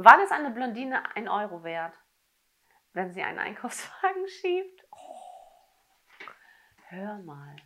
Wann ist eine Blondine ein Euro wert? Wenn sie einen Einkaufswagen schiebt? Oh, hör mal.